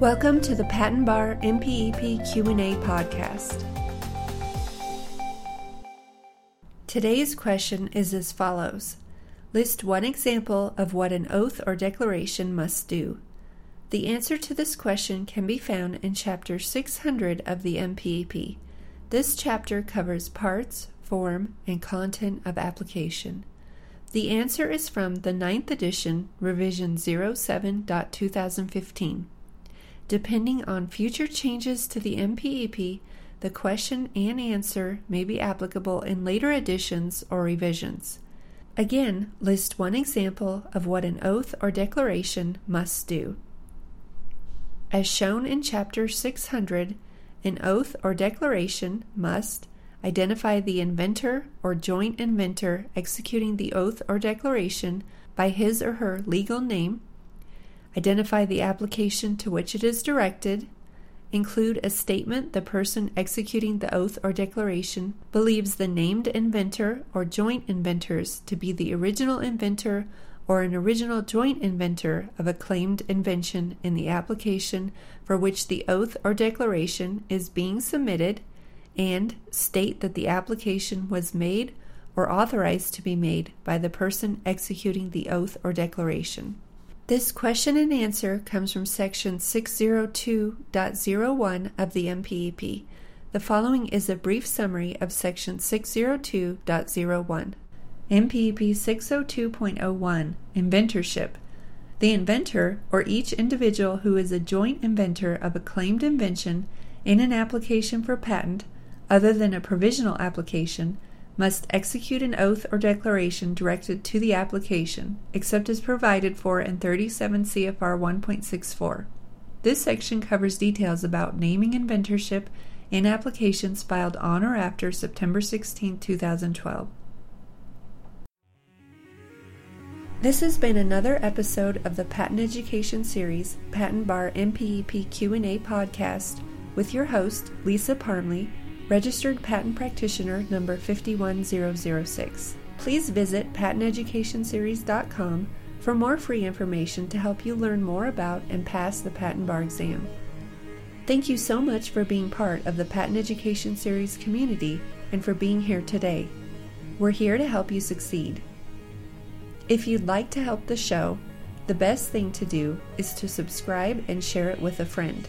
Welcome to the Patent Bar MPEP Q&A podcast. Today's question is as follows. List one example of what an oath or declaration must do. The answer to this question can be found in chapter 600 of the MPEP. This chapter covers parts, form, and content of application. The answer is from the 9th edition, revision 07.2015. Depending on future changes to the MPEP, the question and answer may be applicable in later editions or revisions. Again, list one example of what an oath or declaration must do. As shown in Chapter 600, an oath or declaration must identify the inventor or joint inventor executing the oath or declaration by his or her legal name identify the application to which it is directed, include a statement the person executing the oath or declaration believes the named inventor or joint inventors to be the original inventor or an original joint inventor of a claimed invention in the application for which the oath or declaration is being submitted, and state that the application was made or authorized to be made by the person executing the oath or declaration. This question and answer comes from section 602.01 of the MPEP. The following is a brief summary of section 602.01. MPEP 602.01 Inventorship. The inventor, or each individual who is a joint inventor of a claimed invention in an application for patent, other than a provisional application, must execute an oath or declaration directed to the application, except as provided for in 37 CFR 1.64. This section covers details about naming inventorship in applications filed on or after September 16, 2012. This has been another episode of the Patent Education Series Patent Bar MPEP Q&A podcast with your host Lisa Parmley Registered Patent Practitioner number 51006. Please visit patenteducationseries.com for more free information to help you learn more about and pass the patent bar exam. Thank you so much for being part of the Patent Education Series community and for being here today. We're here to help you succeed. If you'd like to help the show, the best thing to do is to subscribe and share it with a friend.